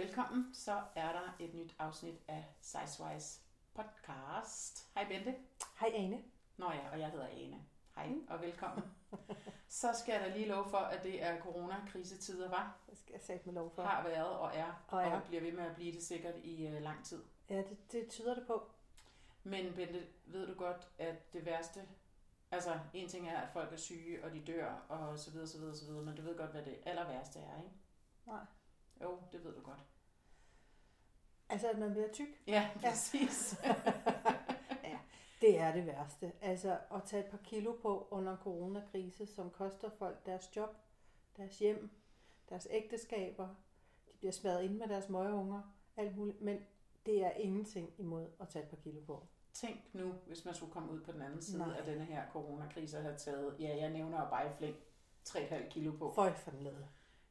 velkommen. Så er der et nyt afsnit af Sizewise podcast. Hej Bente. Hej Ane. Nå ja, og jeg hedder Ane. Hej mm. og velkommen. Så skal jeg da lige love for, at det er coronakrisetider, var. Det skal jeg sætte med lov for. Har været og er, Og er. og bliver ved med at blive det sikkert i uh, lang tid. Ja, det, det tyder det på. Men Bente, ved du godt, at det værste, altså en ting er, at folk er syge, og de dør, og så videre, så videre, så videre, men du ved godt, hvad det aller værste er, ikke? Nej. Jo, det ved du godt. Altså, at man bliver tyk. Ja, præcis. ja, det er det værste. Altså, at tage et par kilo på under en coronakrise, som koster folk deres job, deres hjem, deres ægteskaber. De bliver smadret ind med deres møgeunger, alt muligt. Men det er ingenting imod at tage et par kilo på. Tænk nu, hvis man skulle komme ud på den anden side Nej. af denne her coronakrise og have taget, ja, jeg nævner bare i flæng, 3,5 kilo på. Føj for den.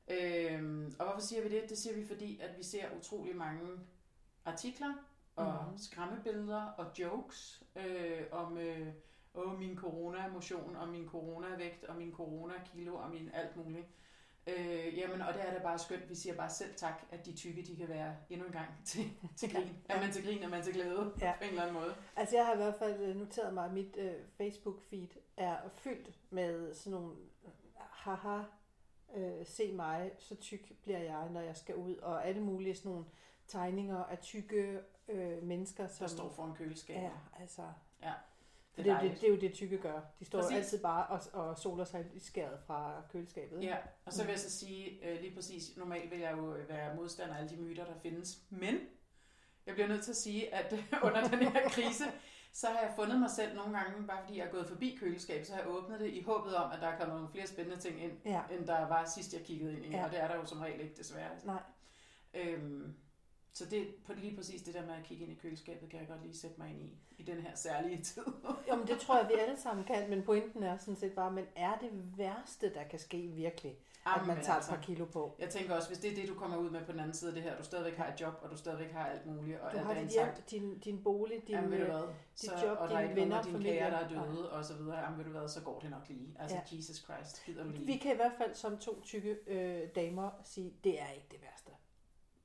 Øhm, og hvorfor siger vi det? Det siger vi, fordi at vi ser utrolig mange artikler og mm. skræmmebilleder og jokes øh, om øh, åh, min corona-motion og min corona-vægt og min corona-kilo og min alt muligt. Øh, jamen, og det er da bare skønt. Vi siger bare selv tak, at de tykke, de kan være endnu en gang til, til grin. Ja. Er man til grin, er man til glæde Ja. på en eller anden måde. Altså, jeg har i hvert fald øh, noteret mig, at mit øh, Facebook-feed er fyldt med sådan nogle øh, haha, øh, se mig, så tyk bliver jeg, når jeg skal ud, og alle mulige sådan nogle tegninger af tykke øh, mennesker, som Der står foran køleskabet. Ja, altså, Ja, det, det er det, dejligt. det er jo det, tykke gør. De står Præcis. altid bare og, og soler sig i skæret fra køleskabet. Ja, og så vil jeg så sige øh, lige præcis, normalt vil jeg jo være modstander af alle de myter, der findes, men jeg bliver nødt til at sige, at under den her krise, så har jeg fundet mig selv nogle gange, bare fordi jeg er gået forbi køleskabet, så har jeg åbnet det i håbet om, at der er kommet nogle flere spændende ting ind, Ja. end der var sidst, jeg kiggede ind i, Ja. og det er der jo som regel ikke, desværre. Nej, Øhm, så det på lige præcis det der med at kigge ind i køleskabet, kan jeg godt lige sætte mig ind i, i den her særlige tid. jo, men det tror jeg, vi alle sammen kan, men pointen er sådan set bare, men er det værste, der kan ske virkelig, at Jamen, man tager altså. et par kilo på? Jeg tænker også, hvis det er det, du kommer ud med på den anden side af det her, du stadigvæk har et job, og du stadigvæk har alt muligt, og Du alt har dit hjem, din, din bolig, din, Jamen ved du hvad, dit så, job, og er dine venner, dine familie. kære, der er døde, og så videre. Jamen ved du hvad, så går det nok lige. Altså Ja. Jesus Christ, gider du lige. Vi kan i hvert fald som to tykke øh, damer sige, det er ikke det værste.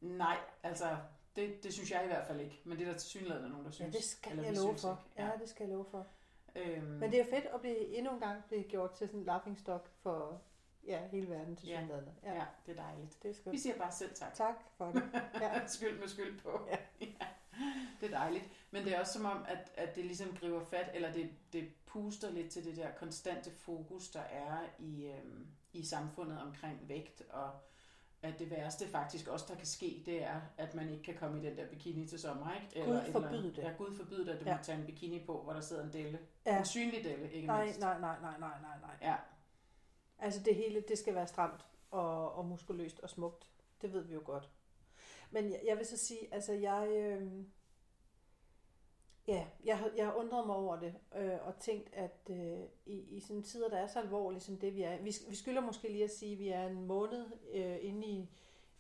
Nej, altså, det, det synes jeg i hvert fald ikke. Men det er der til synligheden nogen, der Ja, synes. det skal eller jeg vi love synes for. ikke. Ja, det skal jeg love for. Øhm, Men det er fedt at blive endnu en gang blive gjort til sådan en laughingstock for ja, hele verden til Ja. synligheden. ja. ja, det er dejligt. Det er Vi skønt. siger bare selv tak. Tak for det. Ja. skyld med skyld på. Ja. ja. Det er dejligt. Men det er også som om, at, at det ligesom griber fat, eller det, det puster lidt til det der konstante fokus, der er i, øhm, i samfundet omkring vægt, og at det værste faktisk også, der kan ske, det er, at man ikke kan komme i den der bikini til sommer, ikke? Gud eller forbyde andet. det. Ja, Gud forbyde det, at du Ja. må tage en bikini på, hvor der sidder en delle. Ja. En synlig delle, ikke Nej, mindst. nej, nej, nej, nej, nej, nej. Ja, Altså det hele, det skal være stramt og, og muskuløst og smukt. Det ved vi jo godt. Men jeg, jeg vil så sige, altså jeg... Øh, ja, jeg, har- jeg har undret mig over det øh, og tænkt, at øh, i, i sådan tider, der er så alvorlige som det, vi er... Vi, vi skylder måske lige at sige, at vi er en måned øh, inde i,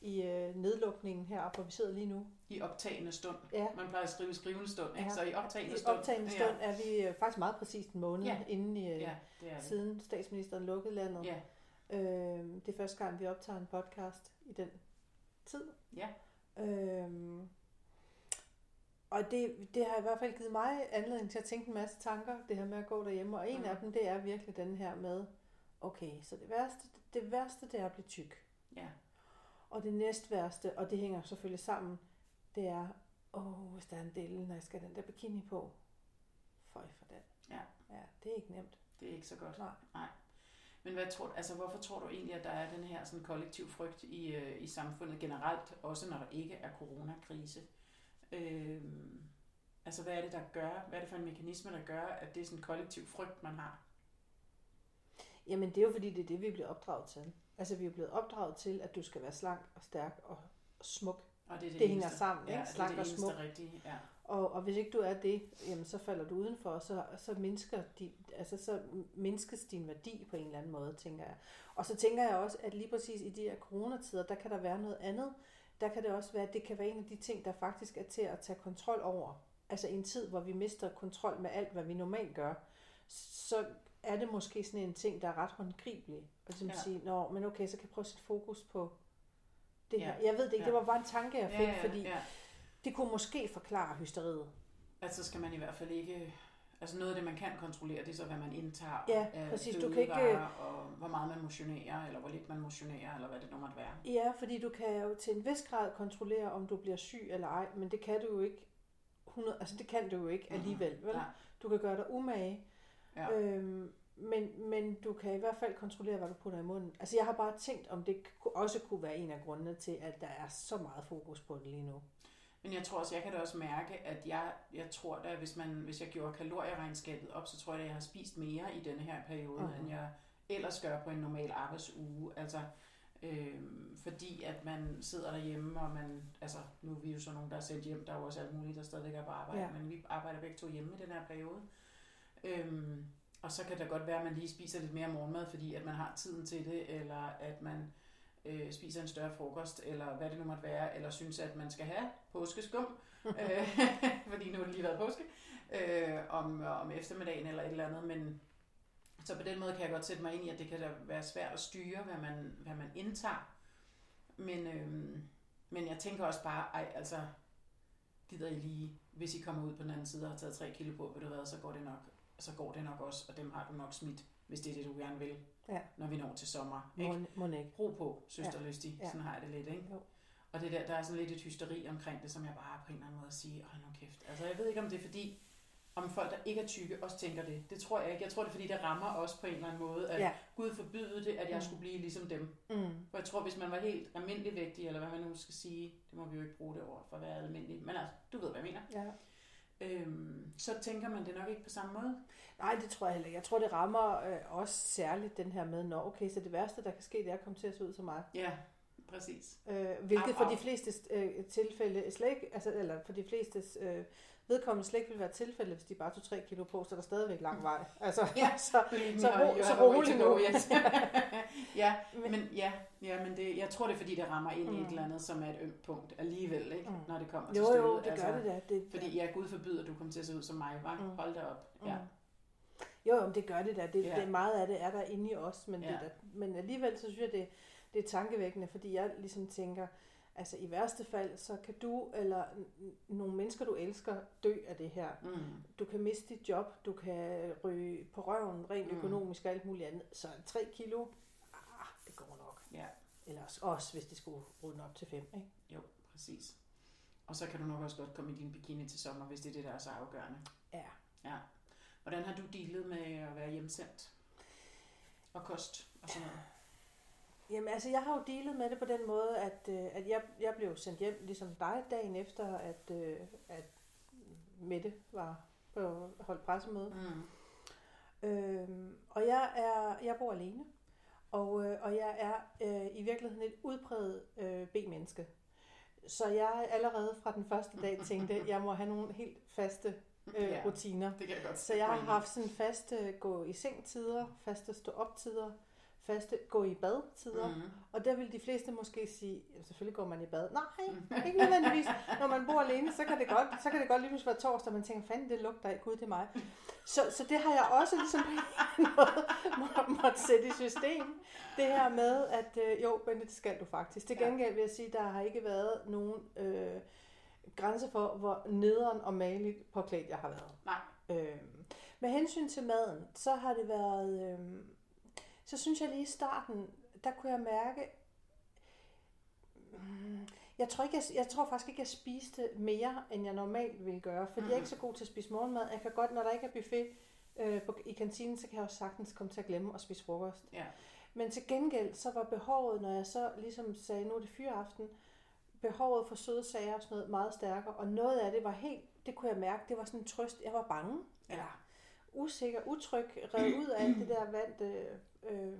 i øh, nedlukningen her, hvor vi sidder lige nu. i optagende stund. Ja. Man plejer at skrive skrivende stund, ikke? Ja. Så i optagende I stund. optagende stund er vi øh, faktisk meget præcist en måned Ja. inden i, øh, Ja, det det. siden statsministeren lukkede landet. Ja, Øh, det er første gang, vi optager en podcast i den tid. ja. Øhm, og det, det har i hvert fald givet mig anledning til at tænke en masse tanker, det her med at gå derhjemme. Og en Mhm. af dem, det er virkelig den her med, okay, så det værste, det værste, det er at blive tyk. Ja. Og det næst værste, og det hænger selvfølgelig sammen, det er, åh, hvis der er en del, når jeg skal den der bikini på. Føj for den. Ja. Ja, det er ikke nemt. Det er ikke så godt. Nej. Nej. Men hvad tror, altså, hvorfor tror du egentlig, at der er den her sådan, kollektiv frygt i, øh, i samfundet generelt, også når der ikke er coronakrise? Øhm, altså, hvad er det, der gør, hvad er det for en mekanisme, der gør, at det er sådan en kollektiv frygt, man har? Jamen, det er jo fordi, det er det, vi er blevet opdraget til. Altså, vi er blevet opdraget til, at du skal være slank og stærk og smuk. Og det er det, Det hænger eneste. sammen, ikke? Ja, det er Slank det og smuk. rigtige. Ja. Og, og hvis ikke du er det, jamen så falder du udenfor, og så, så, mindsker de, altså så mindskes din værdi på en eller anden måde, tænker jeg. Og så tænker jeg også, at lige præcis i de her coronatider, der kan der være noget andet. Der kan det også være, at det kan være en af de ting, der faktisk er til at tage kontrol over. Altså i en tid, hvor vi mister kontrol med alt, hvad vi normalt gør, så er det måske sådan en ting, der er ret håndgribelig. Og ligesom Ja. ja. sige, Nå, men okay, så kan jeg prøve at sætte fokus på det Ja. her. Jeg ved det ikke, Ja. det var bare en tanke, jeg fik, ja, ja, fordi ja. det kunne måske forklare hysteriet. Altså skal man i hvert fald ikke... Altså noget af det, man kan kontrollere, det er så, hvad man indtager Ja, af præcis. Du kan ikke- og hvor meget man motionerer, eller hvor lidt man motionerer, eller hvad det nu måtte være. Ja, fordi du kan jo til en vis grad kontrollere, om du bliver syg eller ej, men det kan du jo ikke 100, altså det kan du jo ikke Mhm. alligevel, vel? Nej. Du kan gøre dig umage, Ja. øhm, men, men du kan i hvert fald kontrollere, hvad du putter i munden. Altså jeg har bare tænkt, om det også kunne være en af grundene til, at der er så meget fokus på det lige nu. Men jeg tror også, jeg kan da også mærke, at jeg, jeg tror da, hvis, man, hvis jeg gjorde kalorieregnskabet op, så tror jeg, at jeg har spist mere i denne her periode, Mhm. end jeg ellers gør på en normal arbejdsuge. Altså, øhm, fordi at man sidder derhjemme, og man, altså nu er vi jo så nogen, der er sendt hjem, der er jo også alt muligt, der stadigvæk er på arbejde, Ja. men vi arbejder begge to hjemme i den her periode. Øhm, og så kan det godt være, at man lige spiser lidt mere morgenmad, fordi at man har tiden til det, eller at man øh, spiser en større frokost, eller hvad det nu måtte være, eller synes, at man skal have påskeskum, øh, fordi nu har det lige været påske, øh, om, om eftermiddagen eller et eller andet, men så på den måde kan jeg godt sætte mig ind i, at det kan da være svært at styre, hvad man, hvad man indtager. Men, øhm, men jeg tænker også bare, ej, altså, gider I lige, hvis I kommer ud på den anden side og har taget 3 kilo på, ved du hvad, så går det nok, så går det nok også, og dem har du nok smidt, hvis det er det, du gerne vil, Ja. når vi når til sommer. Ikke? Må, må ikke. Ro på, søster ja. Sådan har jeg det lidt, ikke? Jo. Og det der, der er sådan lidt et hysteri omkring det, som jeg bare på en eller anden måde at sige, hold nu kæft. Altså jeg ved ikke, om det er fordi, om folk, der ikke er tykke, også tænker det. Det tror jeg ikke. Jeg tror, det er fordi, det rammer os på en eller anden måde, at Ja. Gud forbyde det, at jeg Mm. skulle blive ligesom dem. Mm. For jeg tror, hvis man var helt almindelig vægtig, eller hvad man nu skal sige, det må vi jo ikke bruge det ord for at være almindelig, men altså, du ved, hvad jeg mener. Ja. Øhm, så tænker man det nok ikke på samme måde. Nej, det tror jeg heller ikke. Jeg tror, det rammer øh, også særligt den her med, når okay, så det værste, der kan ske, det er at komme til at se ud som mig. Ja, præcis. Øh, hvilket Au, for au. de fleste øh, tilfælde slet ikke, altså, eller for de fleste øh, vedkommende slet ikke vil være tilfælde, hvis de bare tog 3 kilo på, så er der stadigvæk lang vej. Altså, Ja, så, så, ro, så rolig nu. yes. ja, Men- ja, ja, men det, jeg tror, det er, fordi det rammer ind mm. i Mm. et eller andet, som er et ømt punkt alligevel, ikke? Mm. Mm. når det kommer til Jo, stykket. jo, det gør det da. Det, Fordi jeg Gud forbyder, at du kommer til at se ud som mig, var. Mm. Mm. Hold da op. Mm. Ja. Jo, jo, men det gør det da. Det, Ja. det, meget af det er der inde i os, men, Ja. det er da, men alligevel så synes jeg, det, det er tankevækkende, fordi jeg ligesom tænker, altså i værste fald, så kan du eller nogle mennesker, du elsker, dø af det her. Mm. Du kan miste dit job, du kan ryge på røven rent Mm. økonomisk og alt muligt andet. Så 3 kilo, ah, det går nok. Ja, Ellers også, hvis det skulle runde op til 5, ikke? jo, præcis. Og så kan du nok også godt komme i din bikini til sommer, hvis det er det, der er så afgørende. Ja. Ja. Hvordan har du dealet med at være hjemsendt? Og kost og sådan noget? Jamen altså, jeg har jo dealet med det på den måde, at, øh, at jeg, jeg blev sendt hjem, ligesom dig, dagen efter, at, øh, at Mette var på holdt pressemøde. Mm. Øhm, og jeg er jeg bor alene, og, øh, og jeg er øh, i virkeligheden et udpræget øh, B-menneske. Så jeg allerede fra den første dag tænkte, at jeg må have nogle helt faste øh, Ja, rutiner. det kan jeg godt Så jeg har haft sådan faste gå i seng tider, faste stå op tider, faste gå i bad tider. Mm. Og der vil de fleste måske sige, "Ja, selvfølgelig går man i bad. Nej, ikke nødvendigvis. Når man bor alene, så kan det godt, så kan det godt lige pludselig være torsdag, og man tænker, fanden, det lugter ikke, gud, det er mig. Så, så det har jeg også ligesom måde må, måtte sætte i system. Det her med, at øh, jo, Bente, det skal du faktisk. Til gengæld vil jeg sige, der har ikke været nogen øh, grænse for, hvor nederen og maligt påklædt jeg har været. Nej. Øhm, med hensyn til maden, så har det været... Øhm, så synes jeg lige i starten, der kunne jeg mærke... Mm, Jeg tror, ikke, jeg, jeg tror faktisk ikke, jeg spiste mere, end jeg normalt ville gøre, fordi mm. jeg er ikke så god til at spise morgenmad. Jeg kan godt, når der ikke er buffet øh, på, i kantinen, så kan jeg jo sagtens komme til at glemme at spise frokost. Ja. Men til gengæld, så var behovet, når jeg så ligesom sagde, nu er det fyreaften, behovet for søde sager og sådan noget meget stærkere, og noget af det var helt, det kunne jeg mærke, det var sådan en trøst. Jeg var bange, Ja. eller usikker, utryg, revet ud af alt det der vand. Øh, øh,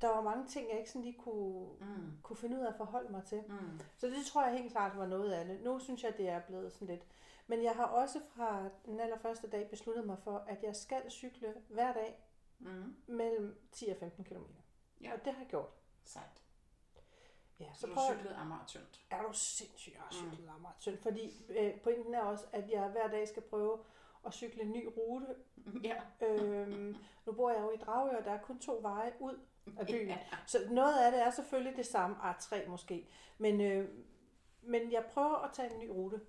der var mange ting, jeg ikke sådan lige kunne, Mm. kunne finde ud af at forholde mig til. Mm. Så det tror jeg helt klart var noget af det. Nu synes jeg, det er blevet sådan lidt. Men jeg har også fra den allerførste dag besluttet mig for, at jeg skal cykle hver dag Mm. mellem 10 og 15 km. Ja. Og det har jeg gjort. Sejt. Ja, Så så du jeg cyklede Amager tyndt. er du sindssyg, jeg har Mm. cyklet mm. meget synd. Fordi øh, pointen er også, at jeg hver dag skal prøve at cykle en ny rute. Ja. Øhm, nu bor jeg jo i Dragør, og der er kun to veje ud af byen. Så noget af det er selvfølgelig det samme, ah, tre måske. Men, øh, men jeg prøver at tage en ny rute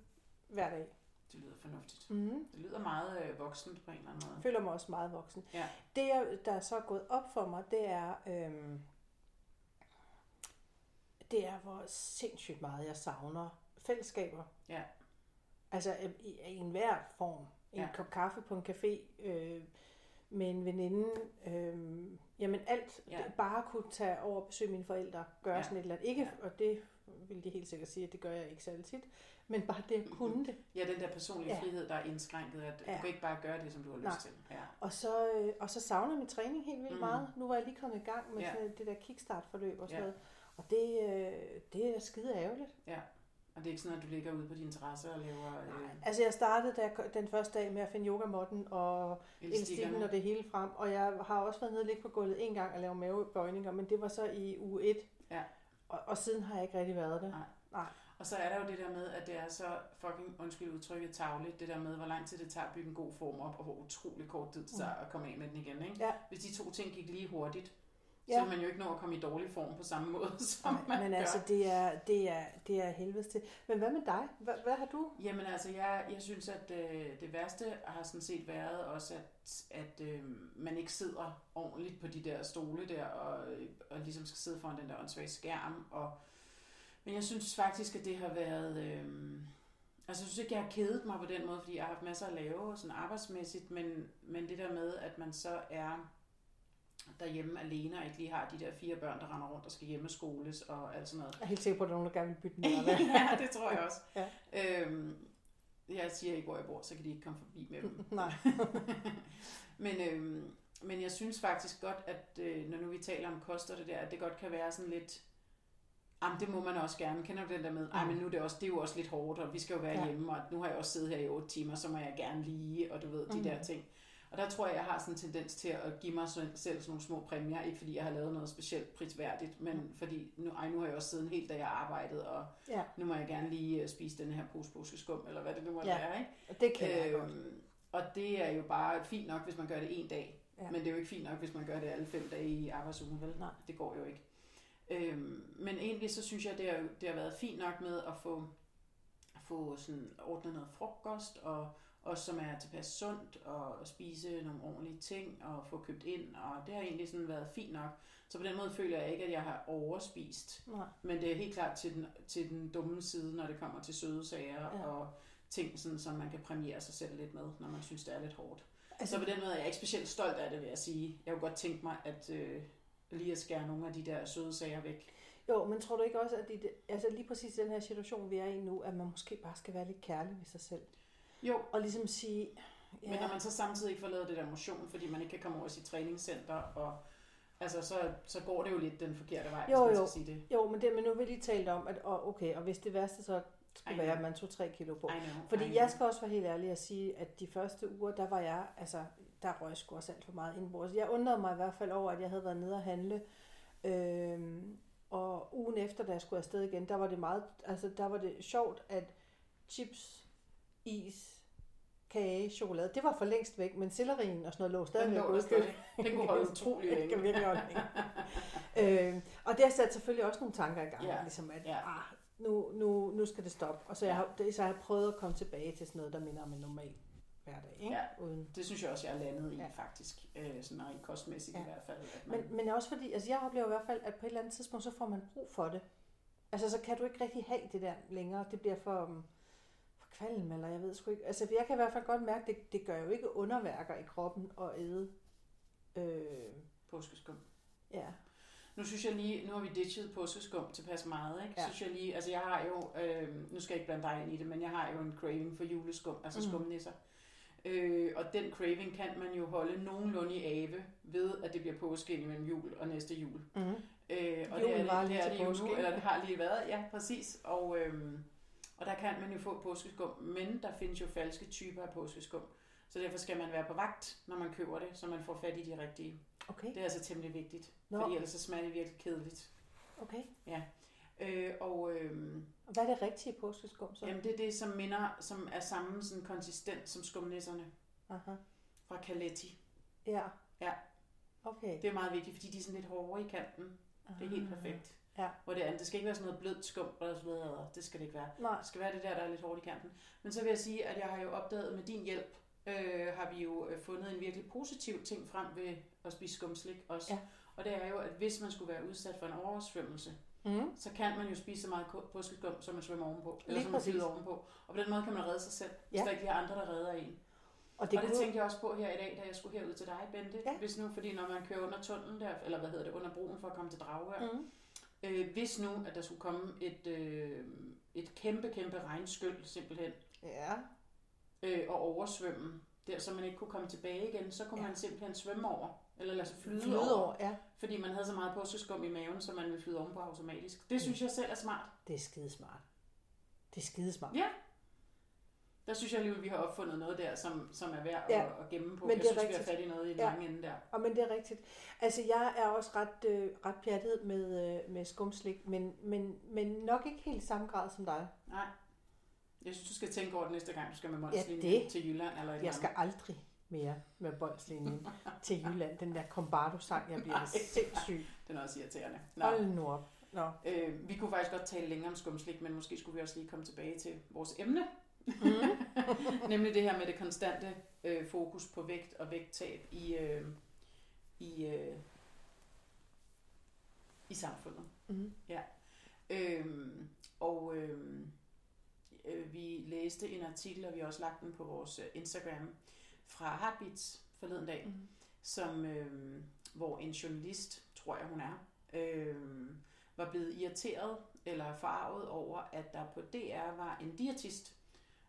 hver dag. Det lyder fornuftigt. Mm. Det lyder meget øh, voksent på en eller anden måde. Jeg føler mig også meget voksen. Ja. Det, der er så gået op for mig, det er, øhm, det er, hvor sindssygt meget jeg savner fællesskaber. Ja. Altså øh, i, i enhver form. En Ja. ja. kop kaffe på en café øh, med en veninde. Øh, jamen alt. Ja. Ja. Bare kunne tage over og besøge mine forældre. Gøre Ja. ja. sådan et eller andet. Ikke, Ja. ja. og det vil de helt sikkert sige, at det gør jeg ikke særlig tit. Men bare det at kunne det. Ja, den der personlige Ja. frihed, der er indskrænket, at ja. Ja. du kan ikke bare gøre det, som du har lyst Nej. til. Ja. Og så, øh, og så savner jeg min træning helt vildt Mm. meget. Nu var jeg lige kommet i gang med Ja. ja. sådan det der kickstart-forløb og sådan Ja. ja. noget. Og det, øh, det er skide ærgerligt. Og det er ikke sådan, at du ligger ude på din terrasse og laver øh, Altså jeg startede der, den første dag med at finde yogamotten og elastikkerne. og det hele frem. Og jeg har også været nede og ligge på gulvet en gang og lave mavebøjninger, men det var så i uge 1. Ja. Og, og siden har jeg ikke rigtig været det. Nej. Nej. Og så er der jo det der med, at det er så fucking, undskyld udtrykket, tavligt, det der med, hvor lang tid det tager at bygge en god form op, og hvor utrolig kort tid det tager at komme af med den igen. Ikke? Ja. Hvis de to ting gik lige hurtigt, Ja. så man jo ikke nå at komme i dårlig form på samme måde, som man Nej, men gør. altså det er, det er, det er helvedes til. Men hvad med dig? Hvad, hvad har du? Jamen altså, jeg, jeg synes, at øh, det værste har sådan set været også, at, at øh, man ikke sidder ordentligt på de der stole der, og, og ligesom skal sidde foran den der åndssvage skærm. Og, men jeg synes faktisk, at det har været... Øh, altså, jeg synes ikke, jeg har kedet mig på den måde, fordi jeg har haft masser at lave sådan arbejdsmæssigt, men, men det der med, at man så er derhjemme alene, og ikke lige har de der fire børn, der render rundt og skal hjemmeskoles og alt sådan noget. Jeg er helt sikker på, at der er nogen, der gerne vil bytte med ja, det tror jeg også. Ja. Øhm, jeg siger ikke, hvor jeg bor, så kan de ikke komme forbi med dem. Nej. men, øhm, men jeg synes faktisk godt, at øh, når nu vi taler om kost og det der, at det godt kan være sådan lidt... Jamen, det må man også gerne. Kender du den der med, ej, men nu er det, også, det er jo også lidt hårdt, og vi skal jo være ja. Ja. hjemme, og nu har jeg også siddet her i otte timer, så må jeg gerne lige, og du ved, de Mm. der ting. Og der tror jeg, jeg har sådan en tendens til at give mig selv sådan nogle små præmier, ikke fordi jeg har lavet noget specielt prisværdigt, men Mm. fordi nu, ej, nu har jeg også siddet en hel dag og arbejdet, og Ja. nu må jeg gerne lige øh, spise den her pose påskeskum, eller hvad det nu måtte Ja, være, ikke? Og det kan jeg godt. Øhm, og det er jo bare fint nok, hvis man gør det en dag. Ja. Ja. Men det er jo ikke fint nok, hvis man gør det alle fem dage i arbejdsugen, vel? Nej. Det går jo ikke. Øhm, men egentlig så synes jeg, det har, det har været fint nok med at få, få sådan ordnet noget frokost, og også som er tilpas sundt, og at spise nogle ordentlige ting, og få købt ind, og det har egentlig sådan været fint nok. Så på den måde føler jeg ikke, at jeg har overspist. Nej. Men det er helt klart til den, til den dumme side, når det kommer til søde sager, ja. Og ting, sådan, som man kan præmiere sig selv lidt med, når man synes, det er lidt hårdt. Altså, Så på den måde er jeg ikke specielt stolt af det, vil jeg sige. Jeg kunne godt tænke mig, at øh, lige at skære nogle af de der søde sager væk. Jo, men tror du ikke også, at det, altså lige præcis den her situation, vi er i nu, at man måske bare skal være lidt kærlig ved sig selv? Jo, Og ligesom sige, ja. men når man så samtidig ikke får lavet det der motion, fordi man ikke kan komme over i sit træningscenter, og altså, så, så går det jo lidt den forkerte vej, Jo, hvis man jo. skal sige det. Jo, men, det, men nu har vi lige talt om, at og okay, og hvis det værste så skulle være, at man tog 3 kilo på. Know, Fordi jeg skal også være helt ærlig at sige, at de første uger, der var jeg, altså, der røg sgu også alt for meget indenbords. Jeg undrede mig i hvert fald over, at jeg havde været nede og handle, øhm, og ugen efter, da jeg skulle afsted igen, der var det meget, altså der var det sjovt, at chips, is, kage, chokolade, det var for længst væk, men sellerien og sådan noget lå den stadigvæk lå stadig. Den kunne holde utrolig Det længe. kan virkelig holde længe. øhm, og det har sat selvfølgelig også nogle tanker i gang, Ja, ligesom at ja. ah, nu, nu, nu skal det stoppe. Og så, jeg har, så har jeg prøvet at komme tilbage til sådan noget, der minder om en normal hverdag. Ikke? Ja. Uden. Det synes jeg også, jeg er landet i, Ja. faktisk. Øh, sådan rent kostmæssigt Ja. i hvert fald. At man, Men, men også fordi, altså jeg oplever i hvert fald, at på et eller andet tidspunkt, så får man brug for det. Altså så kan du ikke rigtig have det der længere. Det bliver for, um, for kvalm, eller jeg ved sgu ikke. Altså jeg kan i hvert fald godt mærke, det, det gør jo ikke underværker i kroppen at æde. Øh, påskeskum. ja. Nu synes jeg lige, nu har vi ditchet påskeskum tilpas meget, ikke? Ja. Synes jeg lige, altså jeg har jo, øh, nu skal jeg ikke blande dig ind i det, men jeg har jo en craving for juleskum, altså mm. skumnisser. Øh, og den craving kan man jo holde nogenlunde i ave ved, at det bliver påske ind imellem jul og næste jul. Mm-hmm. Øh, og Julen det er, det, det er det jo nu, eller det har lige været, ja præcis. Og, øhm, og der kan man jo få påskeskum, men der findes jo falske typer af påskeskum. Så derfor skal man være på vagt, når man køber det, så man får fat i de rigtige. Okay. Det er altså temmelig vigtigt, Nå. fordi ellers så smager det virkelig kedeligt. okay. Øh, og øhm, Og hvad er det rigtige påskeskum så? jamen, det er det, som minder, som er samme sådan konsistent som skumnisserne Aha. fra Caletti. Ja. Okay. Det er meget vigtigt, fordi de er sådan lidt hårdere i kanten. Det er helt perfekt. Ja. Hvor det andet, det skal ikke være sådan noget blødt skum, og så videre. Det skal det ikke være. Nej. Det skal være det der, der er lidt hårdt i kanten. Men så vil jeg sige, at jeg har jo opdaget med din hjælp, øh, har vi jo øh, fundet en virkelig positiv ting frem ved at spise skumslik også. Ja. Og det er jo, at hvis man skulle være udsat for en oversvømmelse, Mm. så kan man jo spise så meget påskeskum, som man svømmer ovenpå. Eller Lige som man flyder ovenpå. Og på den måde kan man redde sig selv, hvis Ja. der ikke er andre, der redder en. Og Det det, og det kunne, tænkte jeg også på her i dag, da jeg skulle herud til dig, Bente. Ja. Hvis nu, fordi når man kører under tunnelen der, eller hvad hedder det, under broen for at komme til Dragør, mm. Øh, hvis nu, at der skulle komme et, øh, et kæmpe, kæmpe regnskyld simpelthen, Ja. øh, og oversvømme, der, så man ikke kunne komme tilbage igen, så kunne Ja. man simpelthen svømme over, eller lade sig flyde, Flyde over, over, ja. fordi man havde så meget påskeskum i maven, så man ville flyde ovenpå automatisk. Det synes jeg selv er smart. Det er skidesmart. Det er skidesmart. Ja. Der synes jeg alligevel, vi har opfundet noget der, som, som er værd Ja. at, at gemme på. Men jeg det er synes, vi rigtigt. har fat i noget i den Ja. lange ende der. Og men det er rigtigt. Altså, jeg er også ret, øh, ret pjattet med, øh, med skumslik, men, men, men nok ikke helt samme grad som dig. Nej. Jeg synes, du skal tænke over det næste gang, du skal med Ja, Molslinjen det. til Jylland. Eller Jeg skal andet. aldrig mere med boldslinjen til Jylland. Den der Combardo-sang, jeg bliver sindssyg. Den er også irriterende. Nå. Hold nu op. Nå. Øh, vi kunne faktisk godt tale længere om skumslik, men måske skulle vi også lige komme tilbage til vores emne. Mm. Nemlig det her med det konstante øh, fokus på vægt og vægttab i, øh, i, øh, i samfundet. Mm. Øhm, og øhm, øh, vi læste en artikel, og vi har også lagt den på vores øh, Instagram, fra Heartbeats forleden dag, Mm. som, øhm, hvor en journalist, tror jeg hun er, øhm, var blevet irriteret eller forarvet over, at der på DR var en diætist,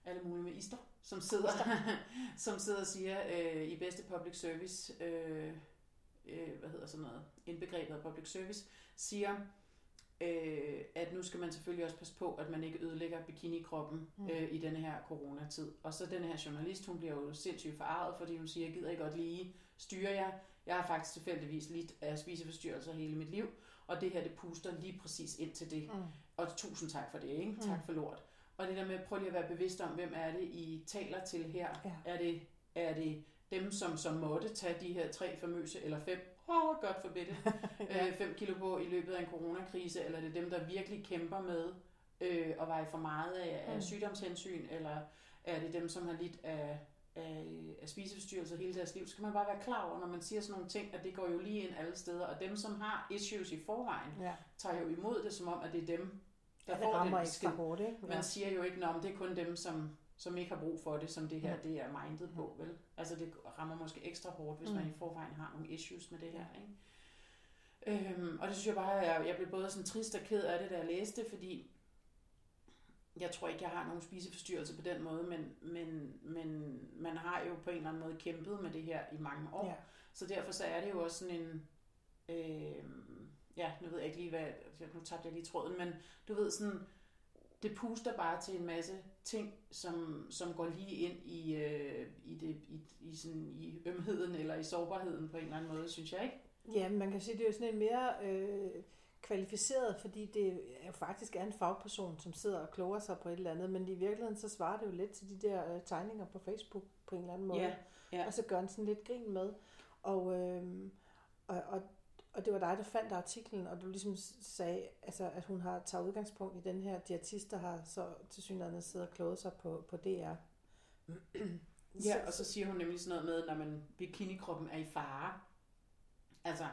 alle mulige med ister, som sidder, som sidder og siger øh, i bedste public service, øh, øh, hvad hedder sådan noget, indbegrebet af public service, siger, øh, at nu skal man selvfølgelig også passe på, at man ikke ødelægger bikinikroppen Mm. øh, i denne her coronatid. Og så den her journalist, hun bliver jo sindssygt forarvet, fordi hun siger, gider I godt lige styre jer. Jeg har faktisk tilfældigvis lidt af spiseforstyrrelser hele mit liv, og det her, det puster lige præcis ind til det. Mm. Og tusind tak for det, ikke? Mm. Tak for lort. Og det der med, prøv lige at være bevidst om, hvem er det, I taler til her? Ja. Er, det, er det dem, som, som måtte tage de her tre famøse, eller fem, åh, oh, godt for bedte, Ja. øh, fem kilo på i løbet af en coronakrise, eller er det dem, der virkelig kæmper med øh, at veje for meget af, af Mm. sygdomshensyn, eller er det dem, som har lidt af, af, af spiseforstyrrelser hele deres liv, så skal man bare være klar over, når man siger sådan nogle ting, at det går jo lige ind alle steder, og dem, som har issues i forvejen, Ja. tager jo imod det, som om, at det er dem, der ja, det rammer ekstra besked. hårdt, ikke? Ja. Man siger jo ikke, at det er kun dem, som, som ikke har brug for det, som det her Mm. det er mindet på, vel? Altså det rammer måske ekstra hårdt, hvis Mm. man i forvejen har nogle issues med det her, ikke? Øhm, og det synes jeg bare, jeg, jeg blev både sådan trist og ked af det, da jeg læste, fordi jeg tror ikke, jeg har nogen spiseforstyrrelse på den måde, men, men, men man har jo på en eller anden måde kæmpet med det her i mange år. Ja. Så derfor så er det jo også sådan en... Øh, ja, nu ved jeg ikke lige, hvad... Nu tabte jeg lige tråden, men du ved sådan... Det puster bare til en masse ting, som, som går lige ind i, øh, i, det, i, i, sådan, i ømheden eller i sårbarheden på en eller anden måde, synes jeg ikke. Ja, man kan sige, det er jo sådan en mere øh, kvalificeret, fordi det er jo faktisk er en fagperson, som sidder og kloger sig på et eller andet, men i virkeligheden så svarer det jo lidt til de der øh, tegninger på Facebook på en eller anden måde. Ja, ja. Og så gør han sådan lidt grin med. Og, øh, og, og, og det var dig, der fandt artiklen, og du ligesom sagde, altså, at hun har taget udgangspunkt i den her diætist, der har så til synligheden siddet og kloget sig på, på DR. Ja, og så siger hun nemlig sådan noget med, når man bikinikroppen er i fare. Altså,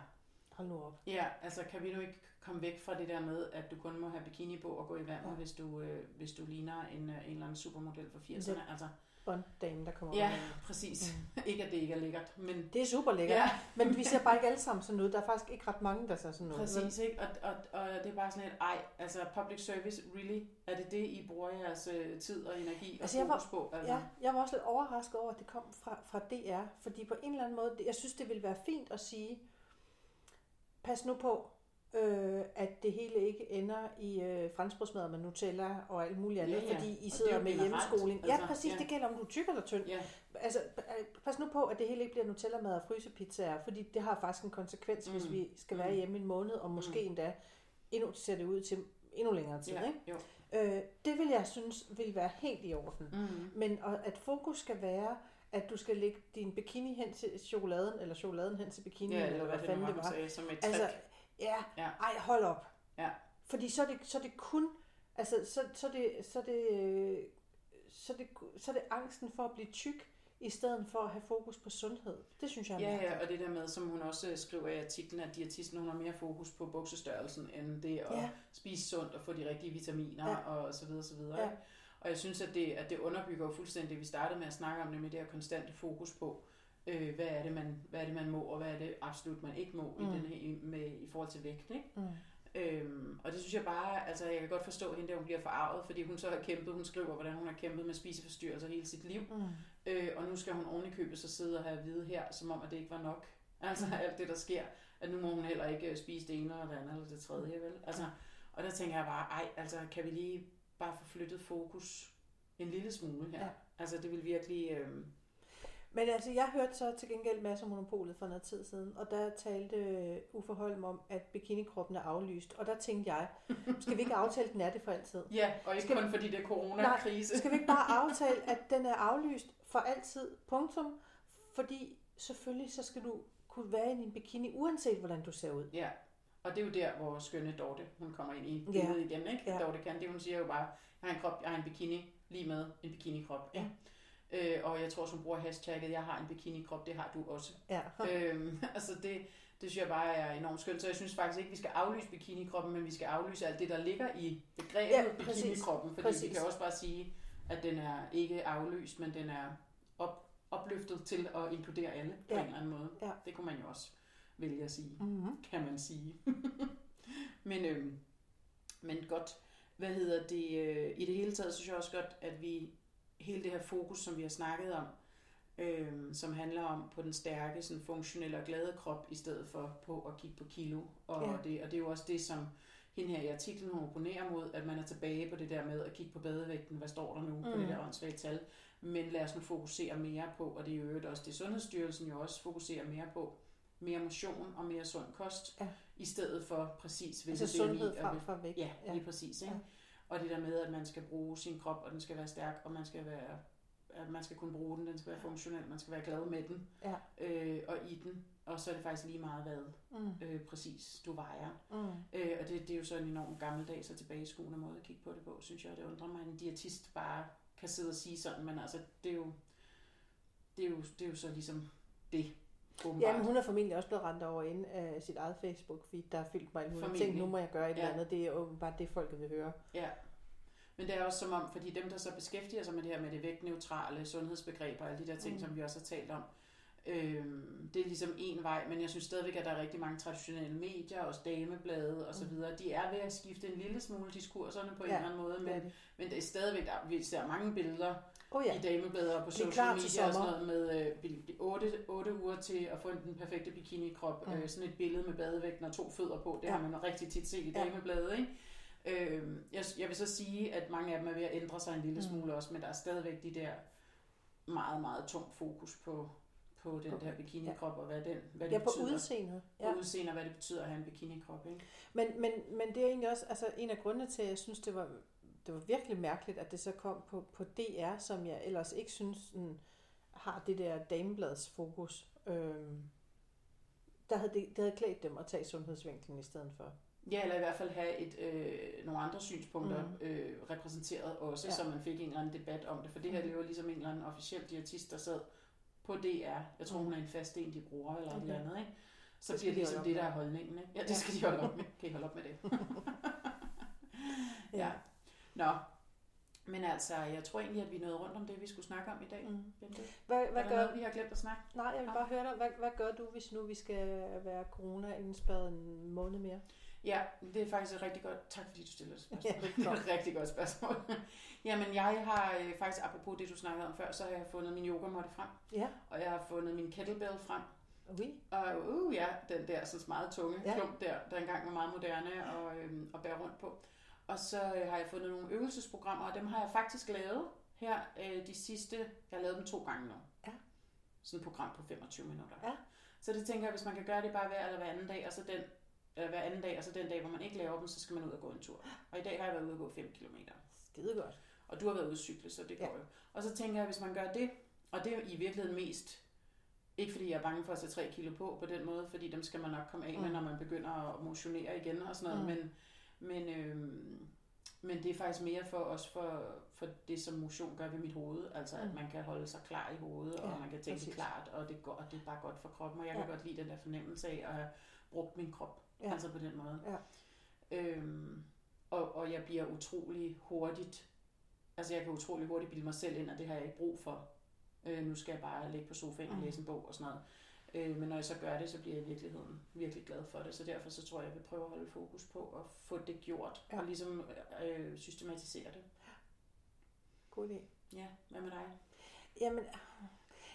Hold nu op. Ja, altså kan vi nu ikke komme væk fra det der med, at du kun må have bikini på og gå i vandet, Ja. hvis, du, øh, hvis du ligner en, øh, en eller anden supermodel fra 80'erne. Det- Altså, Bonddame, der kommer ja, med. præcis. Mm. ikke at det ikke er lækkert, men Det er super lækkert, ja, men vi ser bare ikke alle sammen sådan ud. Der er faktisk ikke ret mange, der ser sådan ud. præcis. Ikke? Og, og, og det er bare sådan et, ej, altså public service, really? Er det det, I bruger jeres øh, tid og energi og Altså, jeg var- fokus på? Altså? Ja, jeg var også lidt overrasket over, at det kom fra, fra DR, fordi på en eller anden måde, jeg synes, det ville være fint at sige, pas nu på, øh, at det hele ikke ender i øh, franskbrødsmad med Nutella og alt muligt andet, Ja, ja. fordi I er sidder med hjemmeskoling. Ja, altså, præcis, ja. det gælder om du er tyk eller tynd. Ja, Altså, øh, pas nu på, at det hele ikke bliver Nutella-mad og frysepizzaer, fordi det har faktisk en konsekvens, mm. hvis vi skal være Mm. hjemme i en måned, og måske Mm. endda endnu ser det ud til endnu længere tid. ja, Ikke? jo. Øh, det vil jeg synes vil være helt i orden. Mm. Men og at fokus skal være, at du skal lægge din bikini hen til chokoladen, eller chokoladen hen til bikini, Ja, eller hvad det fanden det var. Sagde, som et Altså, trick. Ja, Ja. ej, hold op. Ja. Fordi så er det, så er det kun, altså, så, så, er det, så, er det, øh, så, er det, så er det angsten for at blive tyk, i stedet for at have fokus på sundhed. Det synes jeg er Ja, mærkeligt. ja, og det der med, som hun også øh, skriver i artiklen, at diætisten hun har mere fokus på buksestørrelsen, end det at Ja. spise sundt og få de rigtige vitaminer Ja. og så videre, så videre. Ja. Og jeg synes, at det, at det underbygger jo fuldstændig, vi startede med at snakke om det med det her konstante fokus på, øh, hvad, er det, man, hvad er det, man må, og hvad er det absolut, man ikke må Mm. i, den her, med, i forhold til vægt. Ikke? Mm. Øhm, og det synes jeg bare, altså jeg kan godt forstå hende, der hun bliver forarvet, fordi hun så har kæmpet, hun skriver, hvordan hun har kæmpet med spiseforstyrrelser hele sit liv. Mm. Øh, og nu skal hun oven i købet så sidde og have at vide her, som om at det ikke var nok. Altså Mm. alt det, der sker, at nu må hun heller ikke øh, spise det ene eller det andet eller det tredje, vel? Altså, og der tænker jeg bare, ej, altså kan vi lige bare få flyttet fokus en lille smule her? Ja. Altså det vil virkelig... Øh, Men altså, jeg hørte så til gengæld masser af monopolet for noget tid siden, og der talte øh, Uffe Holm om, at bikinikroppen er aflyst. Og der tænkte jeg, skal vi ikke aftale, at den er det for altid? ja, og ikke Skal- kun fordi det er coronakrise. Skal vi ikke bare aftale, at den er aflyst for altid? Punktum. Fordi selvfølgelig så skal du kunne være i din bikini, uanset hvordan du ser ud. Ja, og det er jo der, hvor skønne Dorte, hun kommer ind i Ja. billedet igen, ikke? Ja. Dorte kan det, hun siger jo bare, jeg har en krop, jeg har en bikini, lige med en bikinikrop. Ja. Øh, og jeg tror, som bruger hashtagget, jeg har en bikinikrop, det har du også. Ja. øhm, altså det, det synes jeg bare er enormt skønt, så jeg synes faktisk ikke, vi skal aflyse bikinikroppen, men vi skal aflyse alt det, der ligger i begrebet Ja, præcis. bikinikroppen, fordi Præcis. vi kan også bare sige, at den er ikke aflyst, men den er op, opløftet til at inkludere alle på Ja. en eller anden måde. Ja. Det kunne man jo også vælge at sige Mm-hmm. kan man sige. men, øhm, men godt, hvad hedder det, øh, i det hele taget synes jeg også godt, at vi, hele det her fokus, som vi har snakket om, øhm, som handler om på den stærke, sådan funktionelle og glade krop, i stedet for på at kigge på kilo. Og, Ja. det, og det er jo også det, som hende her i artiklen hun opponerer mod, at man er tilbage på det der med at kigge på badevægten, hvad står der nu mm. på Mm. det der åndssvage tal. Men lad os nu fokusere mere på, og det er jo øvrigt også det Sundhedsstyrelsen jo også fokuserer mere på, mere motion og mere sund kost, Ja. i stedet for præcis Altså sundhed frem for vægt. Ja, lige præcis. Ikke? Ja. Og det der med, at man skal bruge sin krop, og den skal være stærk, og man skal være at man skal kunne bruge den, den skal være funktionel, man skal være glad med den, Ja. øh, og i den, og så er det faktisk lige meget, hvad Mm. øh, præcis du vejer. Mm. Øh, og det, det er jo så en enorm gammeldags og tilbageskuende måde at kigge på det på, synes jeg. Det undrer mig, at en diætist bare kan sidde og sige sådan, men altså, det er jo, det er jo, det er jo så ligesom det, åbenbart. Ja, men hun er formentlig også blevet rendt over ind af sit eget Facebook-feed, der har fyldt mig. Tænkt, Formentlig. nu må jeg gøre et Ja. eller andet. Det er åbenbart det, folket vil høre. Ja. Men det er også som om, fordi dem, der så beskæftiger sig med det her med det vægtneutrale sundhedsbegreber og alle de der ting, mm. som vi også har talt om, øhm, det er ligesom en vej, men jeg synes stadigvæk, at der er rigtig mange traditionelle medier, også dameblade og så Mm. videre. De er ved at skifte en lille smule diskurserne på en Ja, eller anden måde, men, det. men det er stadigvæk, der, vi ser mange billeder Oh, ja. i dameblader og på social media og sådan noget med øh, vi- otte, otte uger til at få den perfekte bikinikrop. Mm. Øh, sådan et billede med badevægten og to fødder på, det Ja. ja. har man rigtig tit set i Ja. damebladet, ikke? Øh, jeg, jeg vil så sige, at mange af dem er ved at ændre sig en lille Mm. smule også, men der er stadigvæk de der meget, meget tungt fokus på, på den Okay. der bikinikrop, og hvad, den, hvad det Ja, på betyder. udseendet. På Ja. udseende, og hvad det betyder at have en bikinikrop, ikke? Men, men, men det er egentlig også altså, en af grundene til, at jeg synes, det var, det var virkelig mærkeligt, at det så kom på, på DR, som jeg ellers ikke synes sådan, har det der dameblads fokus. Øhm, der havde det, det havde klædt dem at tage sundhedsvinklen i stedet for. Ja, eller i hvert fald have et, øh, nogle andre synspunkter Mm. øh, repræsenteret også, Ja. ja. så man fik en eller anden debat om det. For det her, Mm. det var ligesom en eller anden officiel diætist, der sad på DR. Jeg tror, hun er en fast en, de bruger, eller okay. et eller andet, ikke? Så Det bliver det ligesom det, der er holdningen, ikke? Ja, det skal de holde op med. Kan I holde op med det? Ja. Nå, men altså, jeg tror egentlig, at vi nåede rundt om det, vi skulle snakke om i dag. Mm. Hvad, hvad gør, noget, vi har glemt at snakke? nej, jeg vil bare høre dig, hvad, hvad gør du, hvis nu vi skal være corona-indspærret en måned mere? Ja, det er faktisk et rigtig godt... Tak fordi du stiller et spørgsmål. Ja, det er et rigtig godt spørgsmål. Jamen, jeg har øh, faktisk, apropos det, du snakkede om før, så har jeg fundet min yogamåtte frem, Ja, og jeg har fundet min kettlebell frem. oui. Og uh, ja, den der sådan meget tunge Ja. ja. klump der, der engang var meget moderne og, øhm, at bære rundt på. Og så øh, har jeg fundet nogle øvelsesprogrammer, og dem har jeg faktisk lavet her øh, de sidste... Jeg har lavet dem to gange nu. Ja. Sådan et program på 25 minutter. Ja. Så det tænker jeg, hvis man kan gøre det bare hver eller hver anden dag, og så den, eller hver anden dag, og så den dag, hvor man ikke laver dem, så skal man ud og gå en tur. Og i dag har jeg været ude og gå 5 km. Skide godt. Og du har været ude at cykle, så det Ja. går jo. Og så tænker jeg, hvis man gør det, og det er i virkeligheden mest, ikke fordi jeg er bange for at tage 3 kilo på på den måde, fordi dem skal man nok komme af med, Mm. når man begynder at motionere igen og sådan noget, Mm. men, men, øhm, men det er faktisk mere for også for, for det, som motion gør ved mit hoved, altså at Mm. man kan holde sig klar i hovedet, og Ja, man kan tænke præcis. klart, og det, går, og det er bare godt for kroppen, og jeg kan Ja. godt lide den der fornemmelse af at brugt min krop, Ja. altså på den måde. Ja. Øhm, og, og jeg bliver utrolig hurtigt, altså jeg kan utrolig hurtigt bilde mig selv ind, at det har jeg ikke brug for. Øh, nu skal jeg bare ligge på sofaen og Mm. læse en bog og sådan noget. Øh, men når jeg så gør det, så bliver jeg i virkeligheden virkelig glad for det. Så derfor så tror jeg, jeg vil prøve at holde fokus på at få det gjort, Ja. og ligesom øh, systematisere det. God idé. Ja, hvad med dig? Jamen,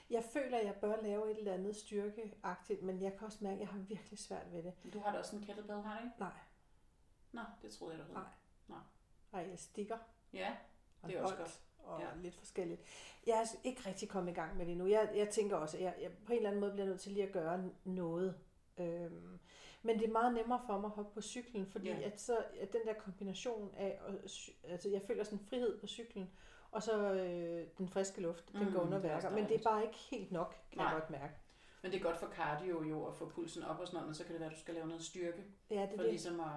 jeg føler, at jeg bør lave et eller andet styrkeagtigt, men jeg kan også mærke, at jeg har virkelig svært ved det. Du har da også en kettlebell, har du ikke? Nej, Nå, det troede jeg, du havde. Nej. nej, jeg stikker. Ja, og Det er også godt. Og Ja. lidt forskelligt. Jeg er ikke rigtig kommet i gang med det nu. Jeg, jeg tænker også, at jeg, jeg på en eller anden måde bliver nødt til lige at gøre noget. Øhm, men det er meget nemmere for mig at hoppe på cyklen, fordi Ja. at så, at den der kombination af, at cy- altså jeg føler sådan en frihed på cyklen, og så øh, den friske luft, den Mm, går under er værker. Men det er bare ikke helt nok, kan Nej. jeg godt mærke. Men det er godt for cardio jo at få pulsen op og sådan noget, men så kan det være, at du skal lave noget styrke. Ja, det For er det. ligesom at,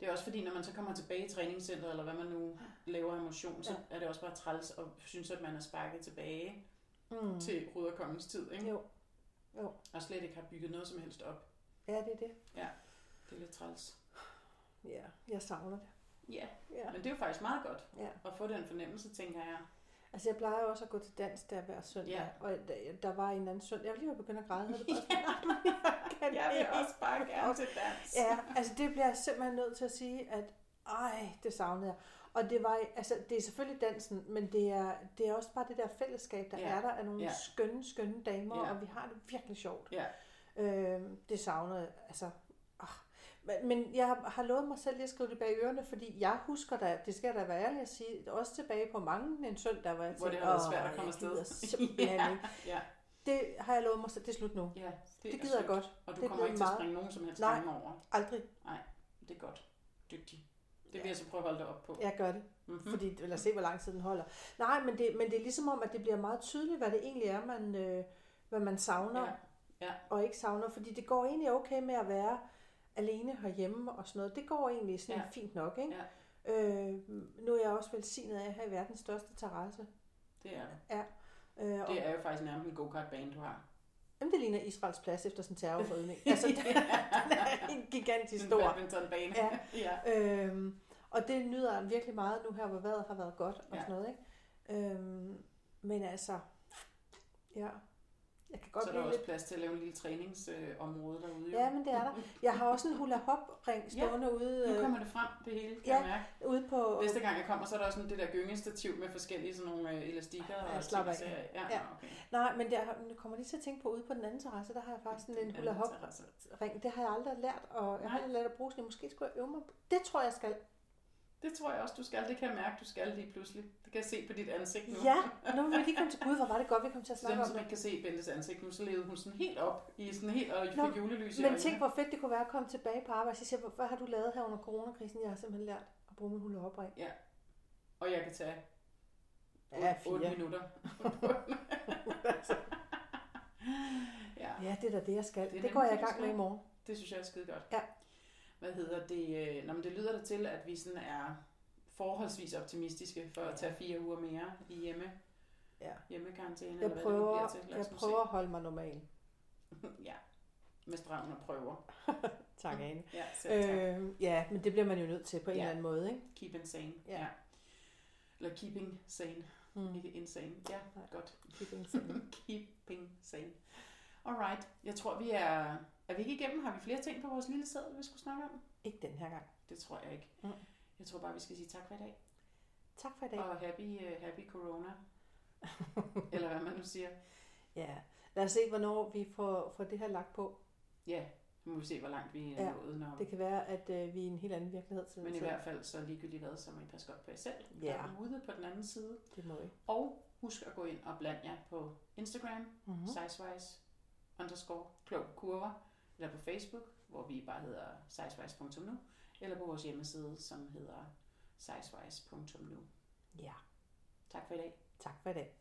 det er også fordi, når man så kommer tilbage i træningscenteret, eller hvad man nu laver af motion, så Ja. er det også bare træls og synes, at man er sparket tilbage Mm. til Ruderkongens tid, ikke? Jo. Jo. Og slet ikke har bygget noget som helst op. Ja, det er det. Det er lidt træls. Ja, jeg savner det. Ja, Ja. men det er jo faktisk meget godt Ja. at få den fornemmelse, tænker jeg. Altså, jeg plejer også at gå til dans der hver søndag, Ja. og der, var en anden søndag, jeg var lige begynde at græde, og det bare sådan, jeg vil også bare gerne til dans. Ja, altså det bliver jeg simpelthen nødt til at sige, at ej, det savnede jeg. Og det var, altså det er selvfølgelig dansen, men det er, det er også bare det der fællesskab, der Ja. er der af nogle Ja. skønne, skønne damer, Ja. og vi har det virkelig sjovt. Ja. Øh, det savnede altså. Men, jeg har, lovet mig selv lige at skrive det bag ørerne, fordi jeg husker da, det skal da være ærlig at sige, også tilbage på mange en søndag, hvor jeg Hvor det har været "Åh, svært at komme afsted." Ja. ikke. Ja, Det har jeg lovet mig selv, det er slut nu. ja. Det, er gider jeg godt. Og du Det er kommer ikke til at springe nogen som helst Nej. over. Aldrig. Det er godt. Dygtig. Det vil jeg så prøve at holde dig op på. Jeg gør det. Mm-hmm. Fordi, lad os se, hvor lang tid den holder. Nej, men det, men det er ligesom om, at det bliver meget tydeligt, hvad det egentlig er, man, øh, hvad man savner Ja. Ja. og ikke savner. Fordi det går egentlig okay med at være alene herhjemme og sådan noget. Det går egentlig sådan Ja. ja. fint nok, ikke? Ja. Øh, nu er jeg også velsignet af at have verdens største terrasse. Det er det. Øh, og, Det er jo faktisk nærmest en go-kart-bane, du har. jamen, det ligner Israels plads efter sådan en terrorforødning. altså, den, den er en gigantisk En stor. badmintonbane. Ja. ja. Øhm, og det nyder jeg virkelig meget nu her, hvor vejret har været godt og Ja. sådan noget, ikke? Øhm, men altså, ja, jeg kan godt Så er der også lidt... plads til at lave en lille træningsområde derude. Jo. Ja, men det er der. Jeg har også en hula hop ring stående ude, Nu øh, kommer det frem, det hele, kan Ja. jeg mærke. ude på... Næste gang jeg kommer, så er der også sådan det der gyngestativ med forskellige sådan nogle øh, elastikker. Ja, og slap ting af. Ja, Ja. okay. Nej, men der, nu kommer lige til at tænke på, ude på den anden terrasse, der har jeg faktisk sådan en hula hop ring. Det har jeg aldrig lært, og jeg har Nej. aldrig lært at bruge sådan. Måske skulle jeg øve mig. Det tror jeg, jeg skal. Det tror jeg også, du skal. Det kan jeg mærke, du skal lige pludselig. Det kan jeg se på dit ansigt nu. Ja, nu vil vi lige komme til Gud, hvor var det godt, vi kom til at Så dem, snakke om som det. ikke kan se Bentes ansigt nu, så levede hun sådan helt op i sådan helt og Nå, fik julelys Men tænk, hvor fedt det kunne være at komme tilbage på arbejde. Så siger jeg, hvad har du lavet her under coronakrisen? Jeg har simpelthen lært at bruge min hop ring. Og jeg kan tage Ja, 8 fire. minutter. ja, Ja, det er da det, jeg skal. Det Det, går jeg i gang med i morgen. det synes jeg er skide godt. Ja. Hvad hedder det? øh, Nå, men det lyder da til, at vi sådan er forholdsvis optimistiske for at tage fire uger mere i hjemme, Ja. hjemmekarantæne. Jeg eller hvad det prøver, til. Jeg prøver at holde mig normal. ja, med strømmen og prøver. Tak, Ane. Ja, selv tak. Øh, ja, men det bliver man jo nødt til på en Ja. eller anden måde, ikke? Keep insane. Ja. Ja. Eller keeping sane. Mm. Ikke insane. Ja, Nej. godt. Keeping sane. Keeping sane. Alright. Jeg tror, vi er... Er vi ikke igennem? Har vi flere ting på vores lille sædel, vi skulle snakke om? ikke den her gang. Det tror jeg ikke. Mm. Jeg tror bare, vi skal sige tak for i dag. Tak for i dag. Og happy, uh, happy corona. Eller hvad man nu siger. Ja, lad os se, hvornår vi får, får det her lagt på. Ja, så må vi se, hvor langt vi er Ja, nået. Når... Det kan være, at øh, vi er i en helt anden virkelighed til Men i hvert fald så ligegyldigt hvad, så må I passe godt på jer selv. Ja. Derude på den anden side. Det må vi. Og husk at gå ind og blande jer på Instagram, Mm-hmm. mm. sizewise underscore klog kurver, eller på Facebook, hvor vi bare hedder sizewise.nu, eller på vores hjemmeside, som hedder sizewise.nu. Ja, Tak for i dag. tak for i dag.